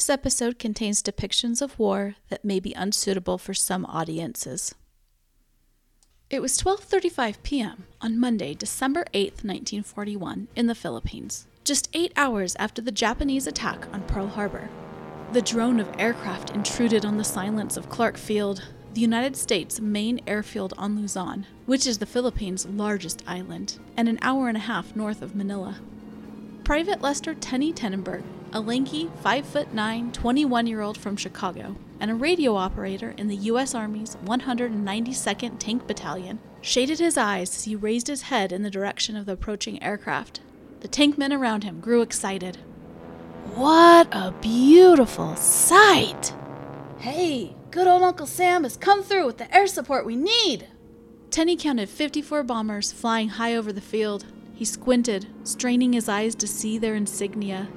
This episode contains depictions of war that may be unsuitable for some audiences. It was 12:35 p.m. on Monday, December 8, 1941, in the Philippines, just 8 hours after the Japanese attack on Pearl Harbor. The drone of aircraft intruded on the silence of Clark Field, the United States' main airfield on Luzon, which is the Philippines' largest island, and an hour and a half north of Manila. Private Lester Tenney Tennenberg, a lanky, 5 foot 9, 21 year old from Chicago, and a radio operator in the U.S. Army's 192nd Tank Battalion, shaded his eyes as he raised his head in the direction of the approaching aircraft. The tank men around him grew excited. What a beautiful sight! Hey, good old Uncle Sam has come through with the air support we need! Tenney counted 54 bombers flying high over the field. He squinted, straining his eyes to see their insignia.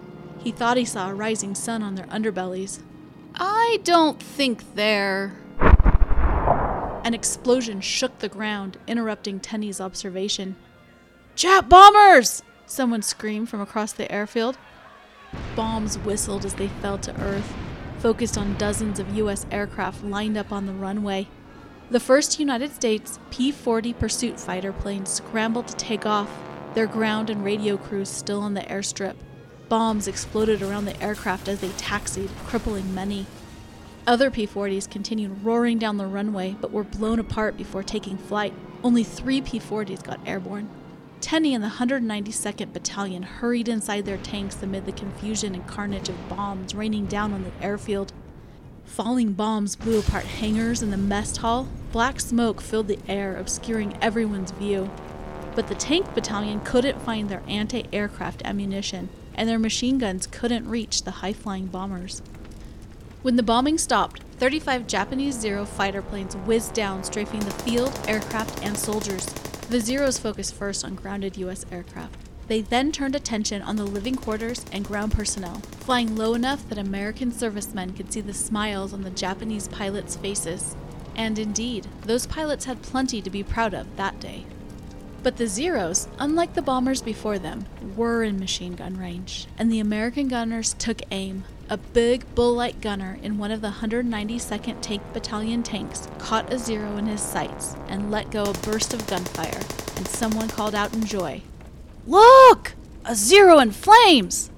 He thought he saw a rising sun on their underbellies. I don't think they're. An explosion shook the ground, interrupting Tenney's observation. Jap bombers! Someone screamed from across the airfield. Bombs whistled as they fell to earth, focused on dozens of U.S. aircraft lined up on the runway. The first United States P 40 pursuit fighter planes scrambled to take off, their ground and radio crews still on the airstrip. Bombs exploded around the aircraft as they taxied, crippling many. Other P 40s continued roaring down the runway but were blown apart before taking flight. Only three P 40s got airborne. Tenney and the 192nd Battalion hurried inside their tanks amid the confusion and carnage of bombs raining down on the airfield. Falling bombs blew apart hangars in the mess hall. Black smoke filled the air, obscuring everyone's view. But the tank battalion couldn't find their anti aircraft ammunition, and their machine guns couldn't reach the high flying bombers. When the bombing stopped, 35 Japanese Zero fighter planes whizzed down, strafing the field, aircraft, and soldiers. The Zeros focused first on grounded U.S. aircraft. They then turned attention on the living quarters and ground personnel, flying low enough that American servicemen could see the smiles on the Japanese pilots' faces. And indeed, those pilots had plenty to be proud of that day. But the Zeros, unlike the bombers before them, were in machine gun range, and the American gunners took aim. A big bull like gunner in one of the 192nd Tank Battalion tanks caught a Zero in his sights and let go a burst of gunfire, and someone called out in joy, Look! A Zero in flames!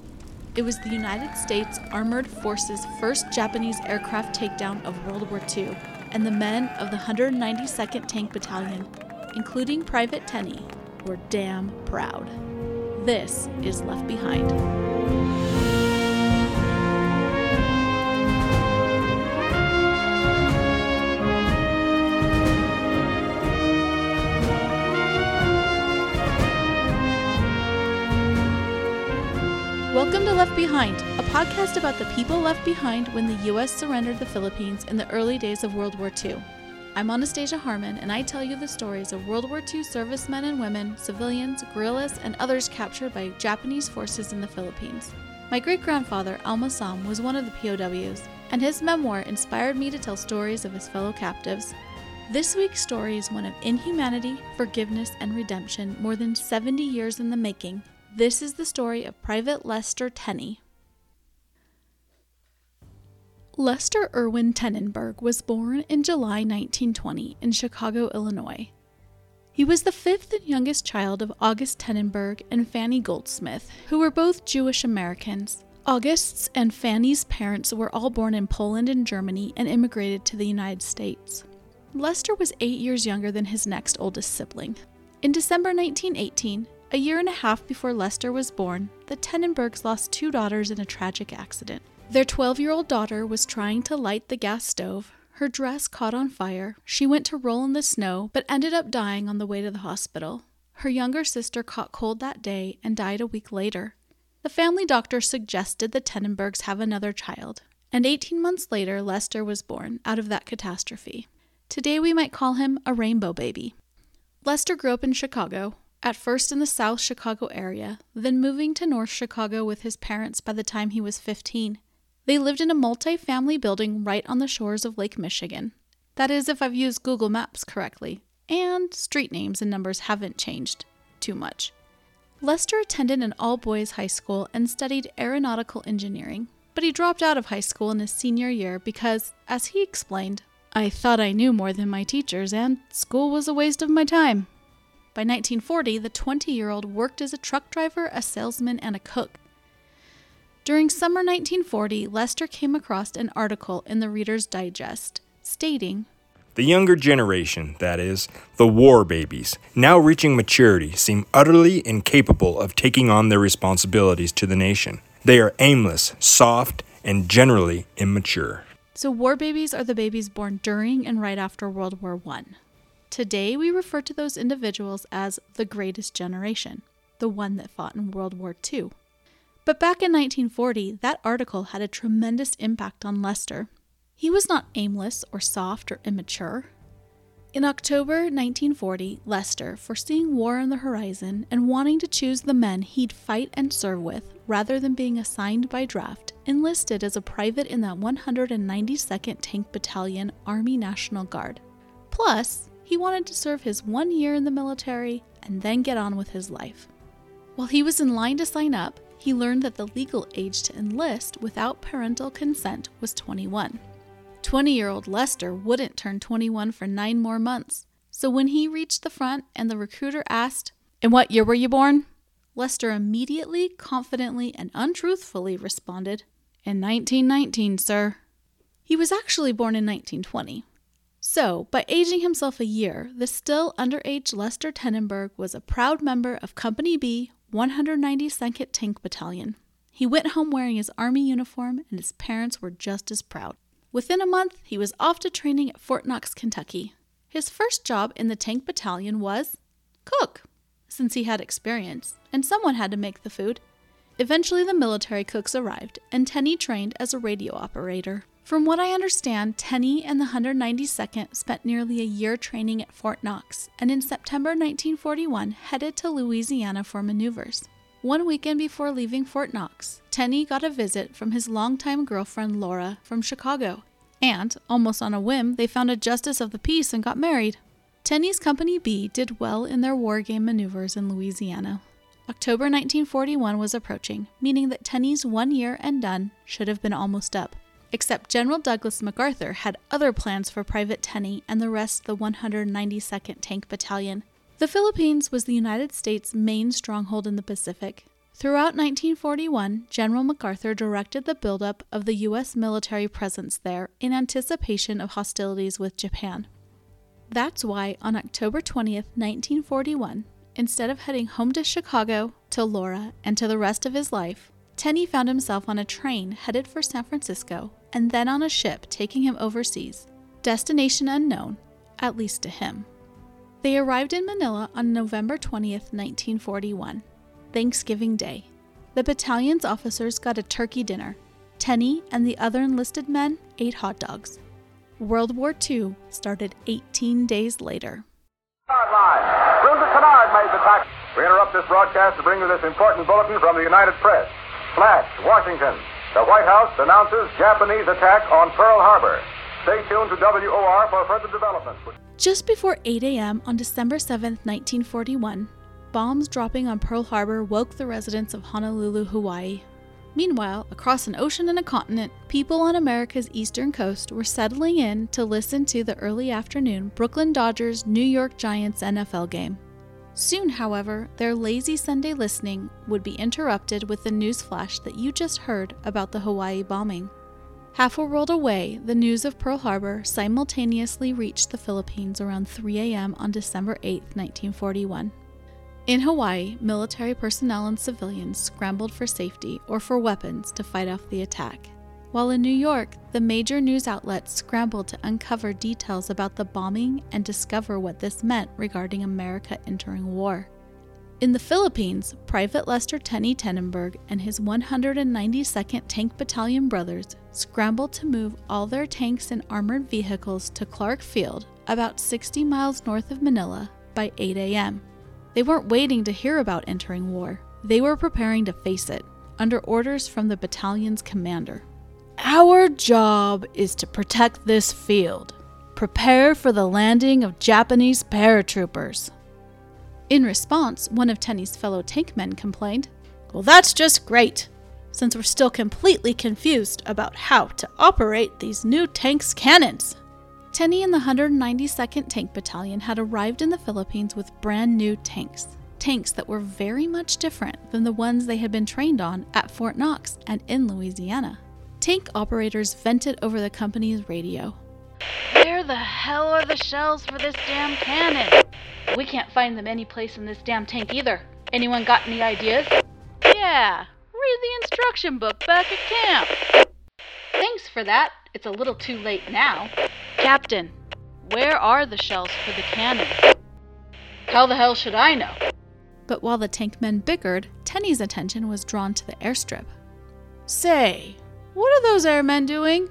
It was the United States Armored Forces' first Japanese aircraft takedown of World War II, and the men of the 192nd Tank Battalion including Private Tenney, were damn proud. This is Left Behind. Welcome to Left Behind, a podcast about the people left behind when the U.S. surrendered the Philippines in the early days of World War II. I'm Anastasia Harmon, and I tell you the stories of World War II servicemen and women, civilians, guerrillas, and others captured by Japanese forces in the Philippines. My great grandfather, Alma Sam, was one of the POWs, and his memoir inspired me to tell stories of his fellow captives. This week's story is one of inhumanity, forgiveness, and redemption more than 70 years in the making. This is the story of Private Lester Tenney. Lester Irwin Tennenberg was born in July 1920 in Chicago, Illinois. He was the fifth and youngest child of August Tennenberg and Fanny Goldsmith, who were both Jewish Americans. August's and Fanny's parents were all born in Poland and Germany and immigrated to the United States. Lester was eight years younger than his next oldest sibling. In December 1918, a year and a half before Lester was born, the Tennenbergs lost two daughters in a tragic accident. Their 12 year old daughter was trying to light the gas stove. Her dress caught on fire. She went to roll in the snow, but ended up dying on the way to the hospital. Her younger sister caught cold that day and died a week later. The family doctor suggested the Tennenbergs have another child, and 18 months later, Lester was born out of that catastrophe. Today, we might call him a rainbow baby. Lester grew up in Chicago, at first in the South Chicago area, then moving to North Chicago with his parents by the time he was 15. They lived in a multi family building right on the shores of Lake Michigan. That is, if I've used Google Maps correctly, and street names and numbers haven't changed too much. Lester attended an all boys high school and studied aeronautical engineering. but he dropped out of high school in his senior year because, as he explained, I thought I knew more than my teachers, and school was a waste of my time. By 1940, the 20 year old worked as a truck driver, a salesman, and a cook. During summer 1940, Lester came across an article in the Reader's Digest stating The younger generation, that is, the war babies, now reaching maturity, seem utterly incapable of taking on their responsibilities to the nation. They are aimless, soft, and generally immature. So, war babies are the babies born during and right after World War I. Today, we refer to those individuals as the greatest generation, the one that fought in World War II. But back in 1940, that article had a tremendous impact on Lester. He was not aimless or soft or immature. In October 1940, Lester, foreseeing war on the horizon and wanting to choose the men he'd fight and serve with rather than being assigned by draft, enlisted as a private in that 192nd Tank Battalion Army National Guard. Plus, he wanted to serve his one year in the military and then get on with his life. While he was in line to sign up, he learned that the legal age to enlist without parental consent was 21. 20 year old Lester wouldn't turn 21 for nine more months, so when he reached the front and the recruiter asked, In what year were you born? Lester immediately, confidently, and untruthfully responded, In 1919, sir. He was actually born in 1920, so, by aging himself a year, the still underage Lester Tennenberg was a proud member of Company B, 192nd Tank Battalion. He went home wearing his Army uniform, and his parents were just as proud. Within a month, he was off to training at Fort Knox, Kentucky. His first job in the Tank Battalion was cook, since he had experience, and someone had to make the food. Eventually, the military cooks arrived, and Tenney trained as a radio operator. From what I understand, Tenney and the 192nd spent nearly a year training at Fort Knox, and in September 1941 headed to Louisiana for maneuvers. One weekend before leaving Fort Knox, Tenney got a visit from his longtime girlfriend Laura from Chicago, and, almost on a whim, they found a justice of the peace and got married. Tenney's Company B did well in their war game maneuvers in Louisiana. October 1941 was approaching, meaning that Tenney's one year and done should have been almost up except General Douglas MacArthur had other plans for Private Tenney and the rest the 192nd Tank Battalion. The Philippines was the United States' main stronghold in the Pacific. Throughout 1941, General MacArthur directed the buildup of the U.S. military presence there in anticipation of hostilities with Japan. That's why, on October 20th, 1941, instead of heading home to Chicago, to Laura, and to the rest of his life, Tenney found himself on a train headed for San Francisco and then on a ship taking him overseas, destination unknown, at least to him. They arrived in Manila on November 20th, 1941, Thanksgiving Day. The battalion's officers got a turkey dinner. Tenney and the other enlisted men ate hot dogs. World War II started 18 days later. Line. Made the. We interrupt this broadcast to bring you this important bulletin from the United Press. Flash, Washington. The White House announces Japanese attack on Pearl Harbor. Stay tuned to WOR for further developments. Just before 8 a.m. on December 7, 1941, bombs dropping on Pearl Harbor woke the residents of Honolulu, Hawaii. Meanwhile, across an ocean and a continent, people on America's eastern coast were settling in to listen to the early afternoon Brooklyn Dodgers New York Giants NFL game. Soon, however, their lazy Sunday listening would be interrupted with the news flash that you just heard about the Hawaii bombing. Half a world away, the news of Pearl Harbor simultaneously reached the Philippines around 3 a.m. on December 8, 1941. In Hawaii, military personnel and civilians scrambled for safety or for weapons to fight off the attack. While in New York, the major news outlets scrambled to uncover details about the bombing and discover what this meant regarding America entering war. In the Philippines, Private Lester Tenney Tennenberg and his 192nd Tank Battalion brothers scrambled to move all their tanks and armored vehicles to Clark Field, about 60 miles north of Manila, by 8 a.m. They weren't waiting to hear about entering war, they were preparing to face it, under orders from the battalion's commander. Our job is to protect this field. Prepare for the landing of Japanese paratroopers. In response, one of Tenney's fellow tankmen complained, Well, that's just great. since we're still completely confused about how to operate these new tank's cannons. Tenney and the 192nd Tank Battalion had arrived in the Philippines with brand new tanks. Tanks that were very much different than the ones they had been trained on at Fort Knox and in Louisiana. Tank operators vented over the company's radio. Where the hell are the shells for this damn cannon? We can't find them anyplace in this damn tank either. Anyone got any ideas? Yeah, read the instruction book back at camp. Thanks for that. It's a little too late now. Captain, where are the shells for the cannon? How the hell should I know? But while the tank men bickered, Tenney's attention was drawn to the airstrip. Say, what are those airmen doing?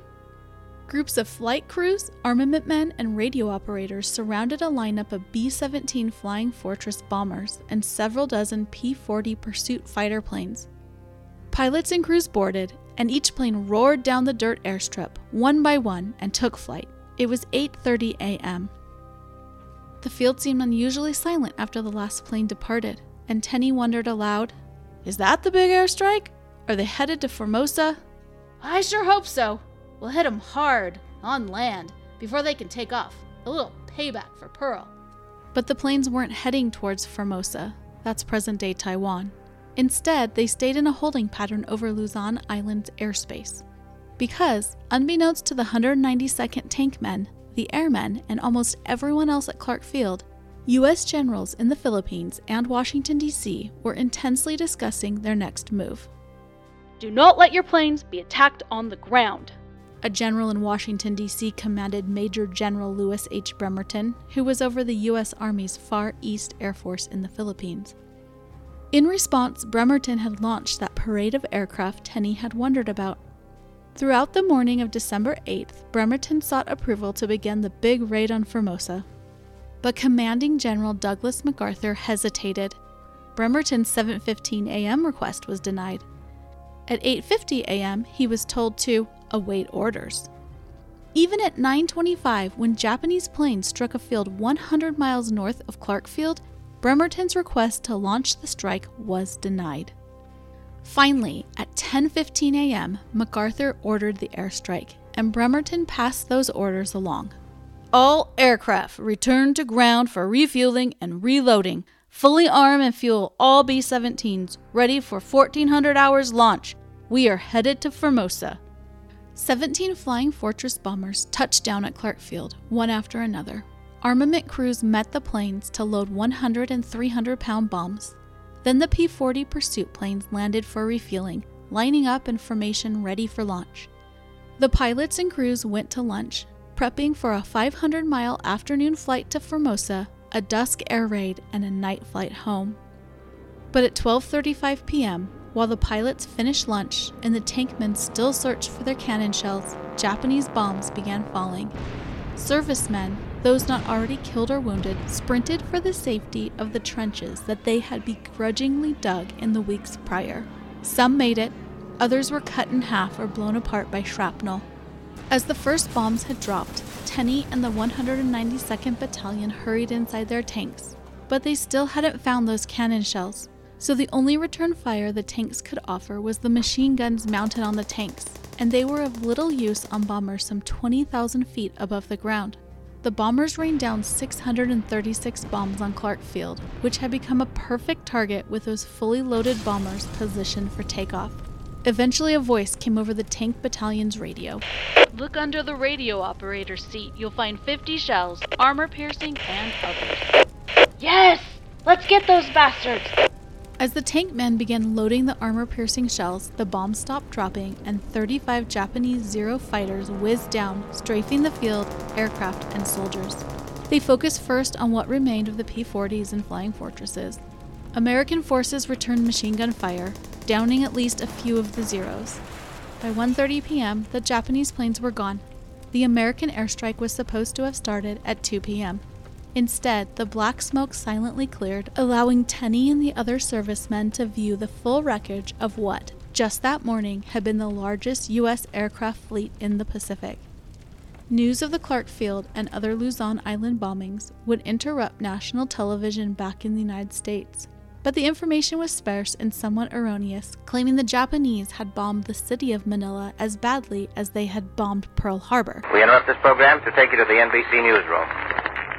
Groups of flight crews, armament men, and radio operators surrounded a lineup of B 17 Flying Fortress bombers and several dozen P 40 pursuit fighter planes. Pilots and crews boarded, and each plane roared down the dirt airstrip, one by one, and took flight. It was 8:30 a.m. The field seemed unusually silent after the last plane departed, and Tenney wondered aloud, "Is that the big airstrike? Are they headed to Formosa?" "I sure hope so. We'll hit 'em hard on land before they can take off. A little payback for Pearl." But the planes weren't heading towards Formosa. That's present-day Taiwan. Instead, they stayed in a holding pattern over Luzon Island's airspace. Because, unbeknownst to the 192nd Tank Men, the airmen, and almost everyone else at Clark Field, U.S. generals in the Philippines and Washington, D.C. were intensely discussing their next move. Do not let your planes be attacked on the ground, a general in Washington, D.C. commanded Major General Lewis H. Bremerton, who was over the U.S. Army's Far East Air Force in the Philippines. In response, Bremerton had launched that parade of aircraft Tenney had wondered about. Throughout the morning of December 8th, Bremerton sought approval to begin the big raid on Formosa. But Commanding General Douglas MacArthur hesitated. Bremerton's 7:15 a.m. request was denied. At 8:50 a.m., he was told to await orders. Even at 9:25, when Japanese planes struck a field 100 miles north of Clark Field, Bremerton's request to launch the strike was denied. Finally, at 10:15 a.m., MacArthur ordered the airstrike, and Bremerton passed those orders along. All aircraft return to ground for refueling and reloading. Fully arm and fuel all B 17s, ready for 1400 hours launch. We are headed to Formosa. 17 Flying Fortress bombers touched down at Clark Field, one after another. Armament crews met the planes to load 100 and 300 pound bombs, then the P 40 pursuit planes landed for refueling, lining up in formation ready for launch. The pilots and crews went to lunch, prepping for a 500 mile afternoon flight to Formosa, a dusk air raid, and a night flight home. But at 12:35 p.m., while the pilots finished lunch and the tankmen still searched for their cannon shells, Japanese bombs began falling. Servicemen those not already killed or wounded sprinted for the safety of the trenches that they had begrudgingly dug in the weeks prior. Some made it, others were cut in half or blown apart by shrapnel. As the first bombs had dropped, Tenney and the 192nd Battalion hurried inside their tanks, but they still hadn't found those cannon shells, so the only return fire the tanks could offer was the machine guns mounted on the tanks, and they were of little use on bombers some 20,000 feet above the ground the bombers rained down 636 bombs on Clark Field, which had become a perfect target with those fully loaded bombers positioned for takeoff. Eventually, a voice came over the tank battalion's radio. Look under the radio operator's seat. You'll find 50 shells, armor piercing, and others. Yes! Let's get those bastards! As the tank men began loading the armor piercing shells, the bombs stopped dropping and 35 Japanese Zero fighters whizzed down, strafing the field, aircraft, and soldiers. They focused first on what remained of the P 40s and flying fortresses. American forces returned machine gun fire, downing at least a few of the Zeros. By 1:30 p.m., the Japanese planes were gone. The American airstrike was supposed to have started at 2 p.m. Instead, the black smoke silently cleared, allowing Tenney and the other servicemen to view the full wreckage of what, just that morning, had been the largest U.S. aircraft fleet in the Pacific. News of the Clark Field and other Luzon Island bombings would interrupt national television back in the United States. But the information was sparse and somewhat erroneous, claiming the Japanese had bombed the city of Manila as badly as they had bombed Pearl Harbor. We interrupt this program to take you to the NBC newsroom.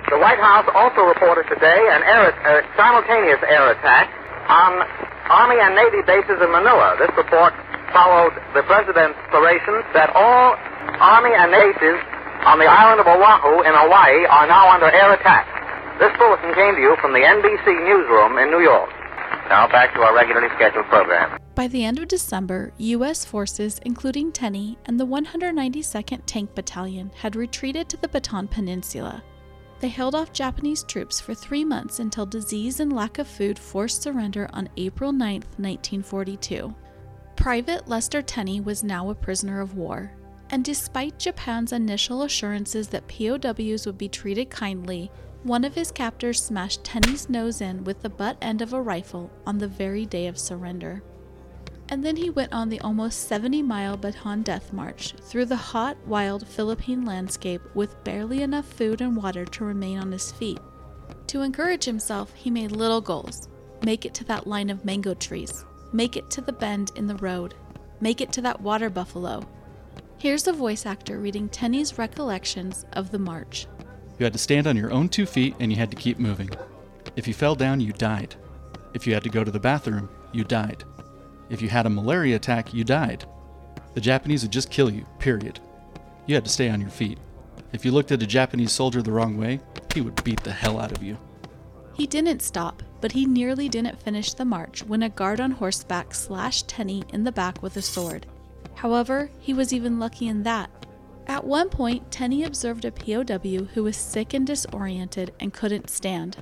The White House also reported today an air, uh, simultaneous air attack on Army and Navy bases in Manila. This report followed the President's declaration that all Army and Navy bases on the island of Oahu in Hawaii are now under air attack. This bulletin came to you from the NBC newsroom in New York. Now back to our regularly scheduled program. By the end of December, U.S. forces, including Tenney and the 192nd Tank Battalion, had retreated to the Bataan Peninsula. They held off Japanese troops for three months until disease and lack of food forced surrender on April 9, 1942. Private Lester Tenney was now a prisoner of war, and despite Japan's initial assurances that POWs would be treated kindly, one of his captors smashed Tenney's nose in with the butt end of a rifle on the very day of surrender. And then he went on the almost 70 mile Bataan Death March through the hot, wild Philippine landscape with barely enough food and water to remain on his feet. To encourage himself, he made little goals make it to that line of mango trees, make it to the bend in the road, make it to that water buffalo. Here's a voice actor reading Tenney's recollections of the march. You had to stand on your own two feet and you had to keep moving. If you fell down, you died. If you had to go to the bathroom, you died. If you had a malaria attack, you died. The Japanese would just kill you, period. You had to stay on your feet. If you looked at a Japanese soldier the wrong way, he would beat the hell out of you. He didn't stop, but he nearly didn't finish the march when a guard on horseback slashed Tenney in the back with a sword. However, he was even lucky in that, at one point, Tenney observed a POW who was sick and disoriented and couldn't stand.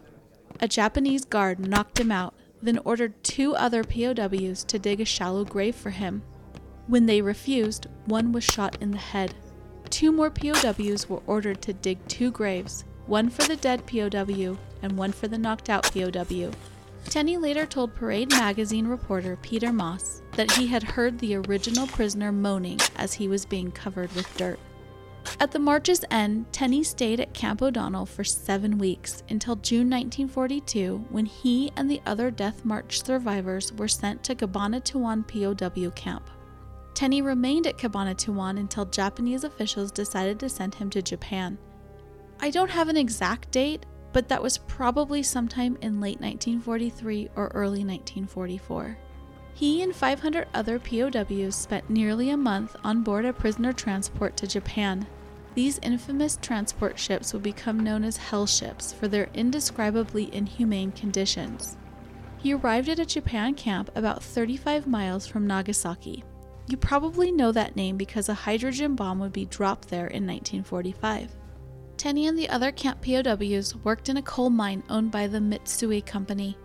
A Japanese guard knocked him out, then ordered two other POWs to dig a shallow grave for him. When they refused, one was shot in the head. Two more POWs were ordered to dig two graves, one for the dead POW and one for the knocked out POW. Tenney later told Parade magazine reporter Peter Moss that he had heard the original prisoner moaning as he was being covered with dirt. At the march's end, Tenney stayed at Camp O'Donnell for seven weeks until June 1942 when he and the other Death March survivors were sent to Cabanatuan POW camp. Tenney remained at Cabanatuan until Japanese officials decided to send him to Japan. I don't have an exact date, but that was probably sometime in late 1943 or early 1944. He and 500 other POWs spent nearly a month on board a prisoner transport to Japan. These infamous transport ships would become known as hell ships for their indescribably inhumane conditions. He arrived at a Japan camp about 35 miles from Nagasaki. You probably know that name because a hydrogen bomb would be dropped there in 1945. Tenney and the other camp POWs worked in a coal mine owned by the Mitsui Company.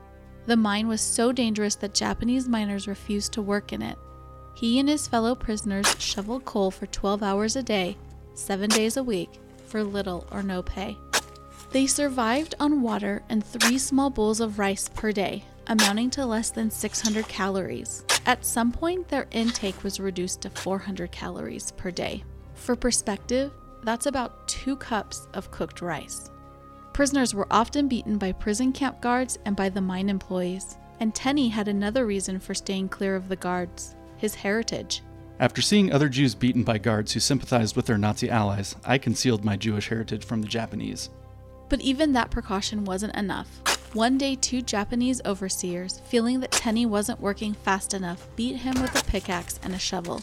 The mine was so dangerous that Japanese miners refused to work in it. He and his fellow prisoners shoveled coal for 12 hours a day, seven days a week, for little or no pay. They survived on water and three small bowls of rice per day, amounting to less than 600 calories. At some point, their intake was reduced to 400 calories per day. For perspective, that's about two cups of cooked rice. Prisoners were often beaten by prison camp guards and by the mine employees. And Tenney had another reason for staying clear of the guards his heritage. After seeing other Jews beaten by guards who sympathized with their Nazi allies, I concealed my Jewish heritage from the Japanese. But even that precaution wasn't enough. One day, two Japanese overseers, feeling that Tenney wasn't working fast enough, beat him with a pickaxe and a shovel.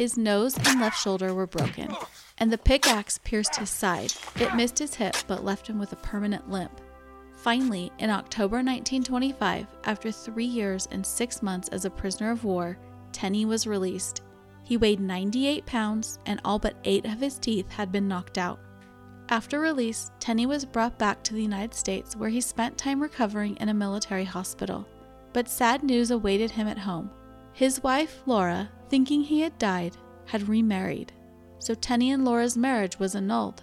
His nose and left shoulder were broken, and the pickaxe pierced his side. It missed his hip but left him with a permanent limp. Finally, in October 1925, after three years and six months as a prisoner of war, Tenney was released. He weighed 98 pounds, and all but eight of his teeth had been knocked out. After release, Tenney was brought back to the United States where he spent time recovering in a military hospital. But sad news awaited him at home. His wife, Laura, thinking he had died, had remarried so Tenney and Laura's marriage was annulled.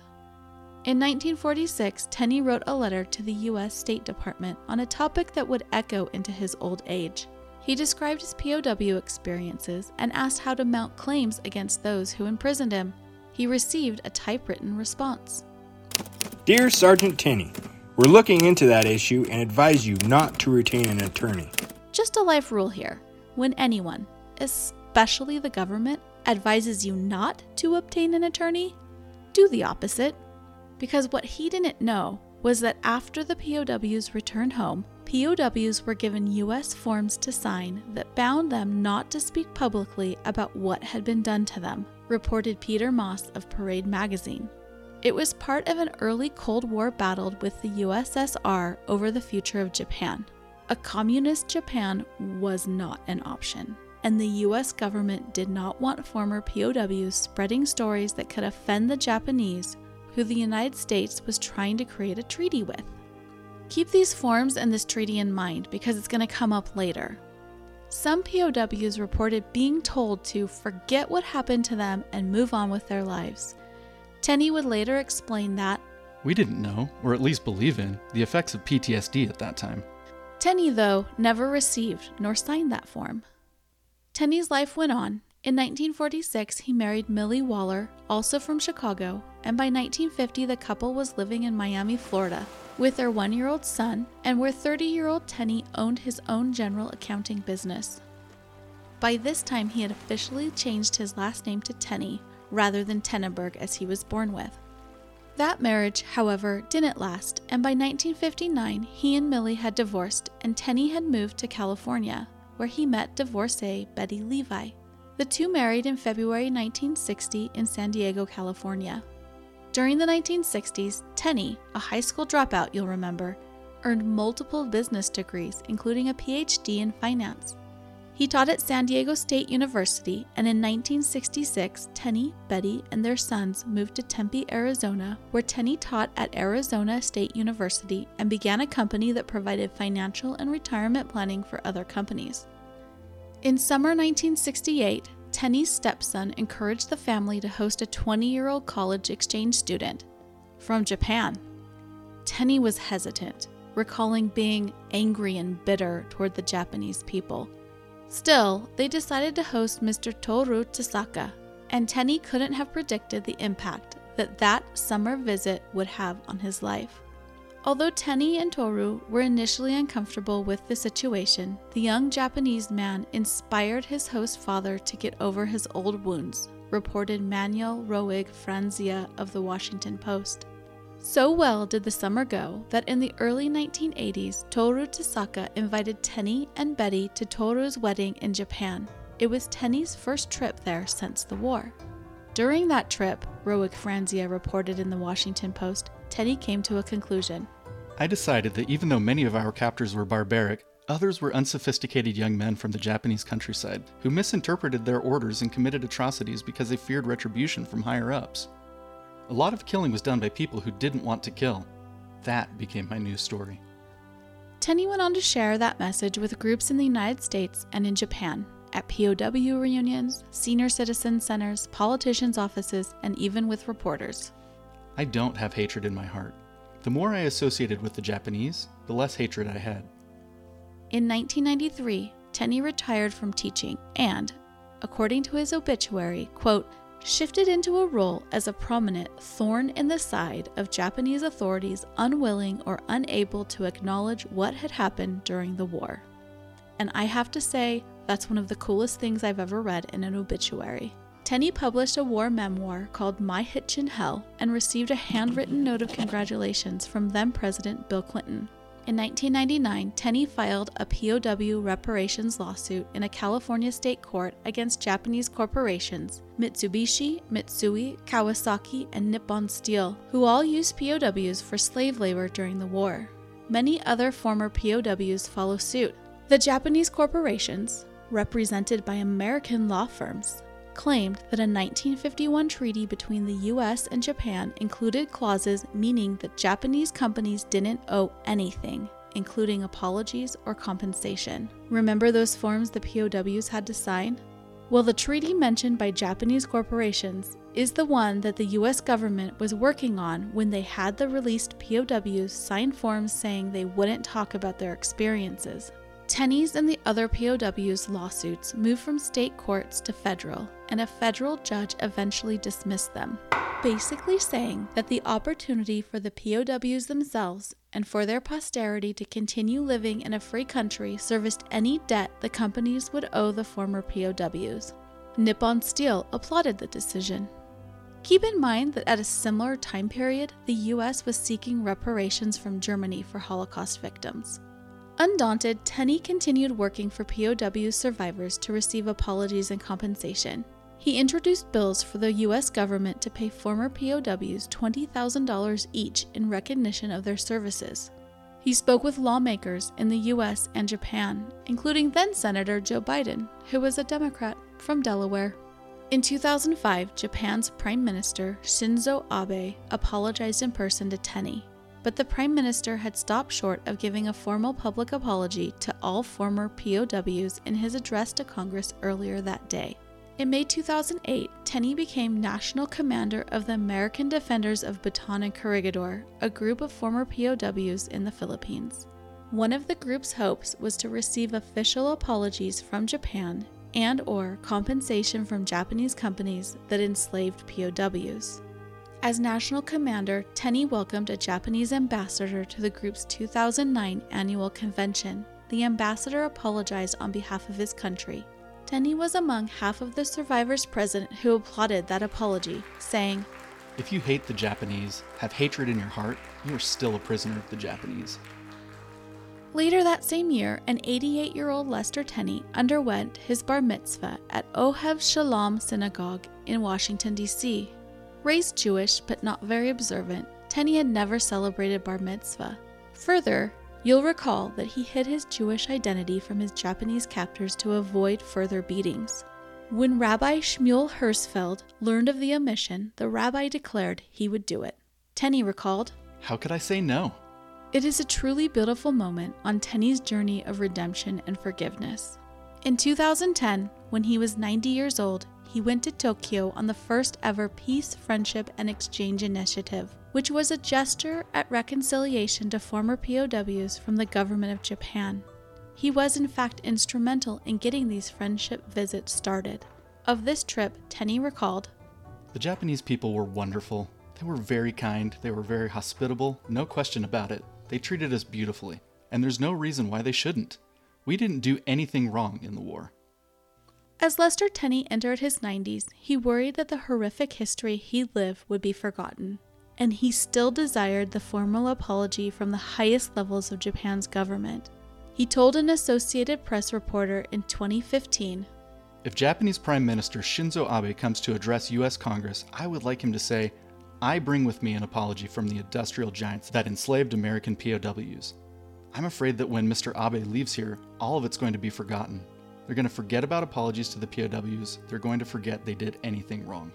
In 1946, Tenney wrote a letter to the U.S. State Department on a topic that would echo into his old age. He described his POW experiences and asked how to mount claims against those who imprisoned him. He received a typewritten response Dear Sergeant Tenney, We're looking into that issue and advise you not to retain an attorney. Just a life rule here when anyone, especially the government, advises you not to obtain an attorney, do the opposite. Because what he didn't know was that after the POWs returned home, POWs were given U.S. forms to sign that bound them not to speak publicly about what had been done to them, reported Peter Moss of Parade magazine. It was part of an early Cold War battle with the USSR over the future of Japan. A communist Japan was not an option, and the US government did not want former POWs spreading stories that could offend the Japanese, who the United States was trying to create a treaty with. Keep these forms and this treaty in mind because it's going to come up later. Some POWs reported being told to forget what happened to them and move on with their lives. Tenney would later explain that We didn't know, or at least believe in, the effects of PTSD at that time. Tenney, though, never received nor signed that form. Tenney's life went on. In 1946, he married Millie Waller, also from Chicago, and by 1950, the couple was living in Miami, Florida, with their one year old son, and where 30 year old Tenney owned his own general accounting business. By this time, he had officially changed his last name to Tenney rather than Tennenberg as he was born with. That marriage, however, didn't last, and by 1959, he and Millie had divorced, and Tenney had moved to California, where he met divorcee Betty Levi. The two married in February 1960 in San Diego, California. During the 1960s, Tenney, a high school dropout you'll remember, earned multiple business degrees, including a PhD in finance. He taught at San Diego State University, and in 1966, Tenney, Betty, and their sons moved to Tempe, Arizona, where Tenney taught at Arizona State University and began a company that provided financial and retirement planning for other companies. In summer 1968, Tenney's stepson encouraged the family to host a 20 year old college exchange student from Japan. Tenney was hesitant, recalling being angry and bitter toward the Japanese people. Still, they decided to host Mr. Toru Tasaka, and Tenney couldn't have predicted the impact that that summer visit would have on his life. Although Tenney and Toru were initially uncomfortable with the situation, the young Japanese man inspired his host father to get over his old wounds, reported Manuel Roig Franzia of the Washington Post. So well did the summer go that in the early 1980s, Toru Tasaka invited Tenney and Betty to Toru's wedding in Japan. It was Tenney's first trip there since the war. During that trip, Roig Franzia reported in the Washington Post, Tenney came to a conclusion. I decided that even though many of our captors were barbaric, others were unsophisticated young men from the Japanese countryside who misinterpreted their orders and committed atrocities because they feared retribution from higher ups. A lot of killing was done by people who didn't want to kill. That became my news story. Tenney went on to share that message with groups in the United States and in Japan, at POW reunions, senior citizen centers, politicians' offices, and even with reporters. I don't have hatred in my heart. The more I associated with the Japanese, the less hatred I had. In 1993, Tenney retired from teaching and, according to his obituary, quote, shifted into a role as a prominent thorn in the side of Japanese authorities unwilling or unable to acknowledge what had happened during the war. And I have to say, that's one of the coolest things I've ever read in an obituary. Tenney published a war memoir called My Hitch in Hell and received a handwritten note of congratulations from then President Bill Clinton. In 1999, Tenney filed a POW reparations lawsuit in a California state court against Japanese corporations Mitsubishi, Mitsui, Kawasaki, and Nippon Steel, who all used POWs for slave labor during the war. Many other former POWs follow suit. The Japanese corporations, represented by American law firms, claimed that a 1951 treaty between the US and Japan included clauses meaning that Japanese companies didn't owe anything, including apologies or compensation. Remember those forms the POWs had to sign? Well, the treaty mentioned by Japanese corporations is the one that the US government was working on when they had the released POWs sign forms saying they wouldn't talk about their experiences. Tenney's and the other POWs' lawsuits moved from state courts to federal, and a federal judge eventually dismissed them. basically saying that the opportunity for the POWs themselves and for their posterity to continue living in a free country serviced any debt the companies would owe the former POWs. Nippon Steel applauded the decision. Keep in mind that at a similar time period, the US was seeking reparations from Germany for Holocaust victims. Undaunted, Tenney continued working for POW survivors to receive apologies and compensation. He introduced bills for the U.S. government to pay former POWs $20,000 each in recognition of their services. He spoke with lawmakers in the U.S. and Japan, including then Senator Joe Biden, who was a Democrat from Delaware. In 2005, Japan's Prime Minister Shinzo Abe apologized in person to Tenney, but the Prime Minister had stopped short of giving a formal public apology to all former POWs in his address to Congress earlier that day. In May 2008, Tenney became National Commander of the American Defenders of Bataan and Corregidor, a group of former POWs in the Philippines. One of the group's hopes was to receive official apologies from Japan and or compensation from Japanese companies that enslaved POWs. As national commander, Tenney welcomed a Japanese ambassador to the group's 2009 annual convention. The ambassador apologized on behalf of his country. Tenney was among half of the survivors present who applauded that apology, saying, If you hate the Japanese, have hatred in your heart, you are still a prisoner of the Japanese. Later that same year, an 88 year old Lester Tenney underwent his bar mitzvah at Ohev Shalom Synagogue in Washington, D.C. Raised Jewish but not very observant, Tenney had never celebrated bar mitzvah. Further, you'll recall that he hid his Jewish identity from his Japanese captors to avoid further beatings. When Rabbi Shmuel Herzfeld learned of the omission, the rabbi declared he would do it. Tenney recalled, How could I say no? It is a truly beautiful moment on Tenney's journey of redemption and forgiveness. In 2010, when he was 90 years old, he went to Tokyo on the first ever Peace, Friendship, and Exchange Initiative, which was a gesture at reconciliation to former POWs from the government of Japan. He was, in fact, instrumental in getting these friendship visits started. Of this trip, Tenney recalled The Japanese people were wonderful. They were very kind, they were very hospitable, no question about it. They treated us beautifully, and there's no reason why they shouldn't. We didn't do anything wrong in the war. As Lester Tenney entered his 90s, he worried that the horrific history he'd live would be forgotten, and he still desired the formal apology from the highest levels of Japan's government. He told an Associated Press reporter in 2015 If Japanese Prime Minister Shinzo Abe comes to address US Congress, I would like him to say, I bring with me an apology from the industrial giants that enslaved American POWs. I'm afraid that when Mr. Abe leaves here, all of it's going to be forgotten. They're going to forget about apologies to the POWs, they're going to forget they did anything wrong.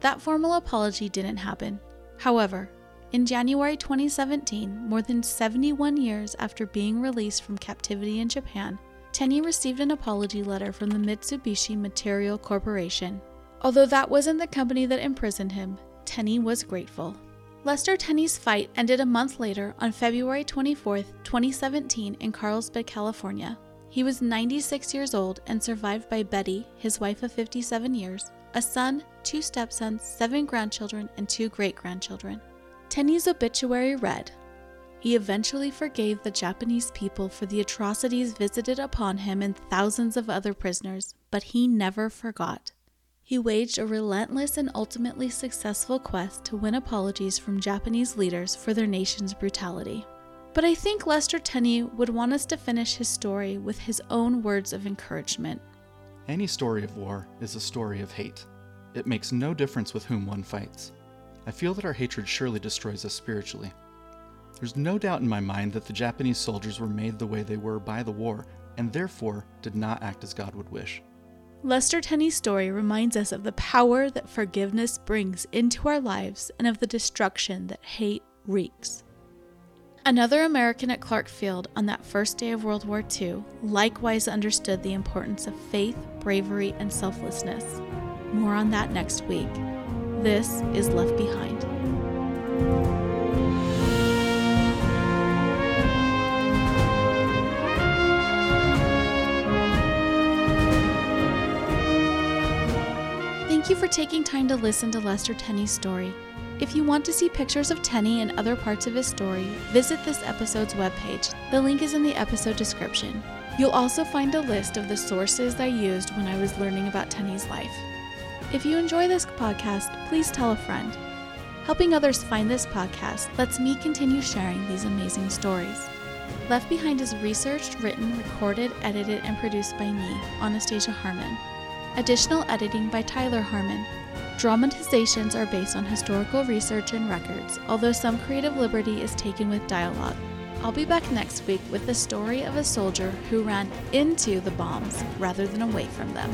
That formal apology didn't happen. However, in January 2017, more than 71 years after being released from captivity in Japan, Tenney received an apology letter from the Mitsubishi Material Corporation. Although that wasn't the company that imprisoned him, Tenney was grateful. Lester Tenney's fight ended a month later on February 24, 2017, in Carlsbad, California. He was 96 years old and survived by Betty, his wife of 57 years, a son, two stepsons, seven grandchildren, and two great grandchildren. Tenney's obituary read He eventually forgave the Japanese people for the atrocities visited upon him and thousands of other prisoners, but he never forgot. He waged a relentless and ultimately successful quest to win apologies from Japanese leaders for their nation's brutality. But I think Lester Tenney would want us to finish his story with his own words of encouragement. Any story of war is a story of hate. It makes no difference with whom one fights. I feel that our hatred surely destroys us spiritually. There's no doubt in my mind that the Japanese soldiers were made the way they were by the war, and therefore did not act as God would wish. Lester Tenney's story reminds us of the power that forgiveness brings into our lives and of the destruction that hate wreaks. Another American at Clark Field on that first day of World War II likewise understood the importance of faith, bravery, and selflessness. More on that next week. This is Left Behind. Thank you for taking time to listen to Lester Tenney's story. If you want to see pictures of Tenney and other parts of his story, visit this episode's webpage. The link is in the episode description. You'll also find a list of the sources I used when I was learning about Tenney's life. If you enjoy this podcast, please tell a friend. Helping others find this podcast lets me continue sharing these amazing stories. Left Behind is researched, written, recorded, edited, and produced by me, Anastasia Harmon. Additional editing by Tyler Harmon. Dramatizations are based on historical research and records, although some creative liberty is taken with dialogue. I'll be back next week with the story of a soldier who ran into the bombs rather than away from them.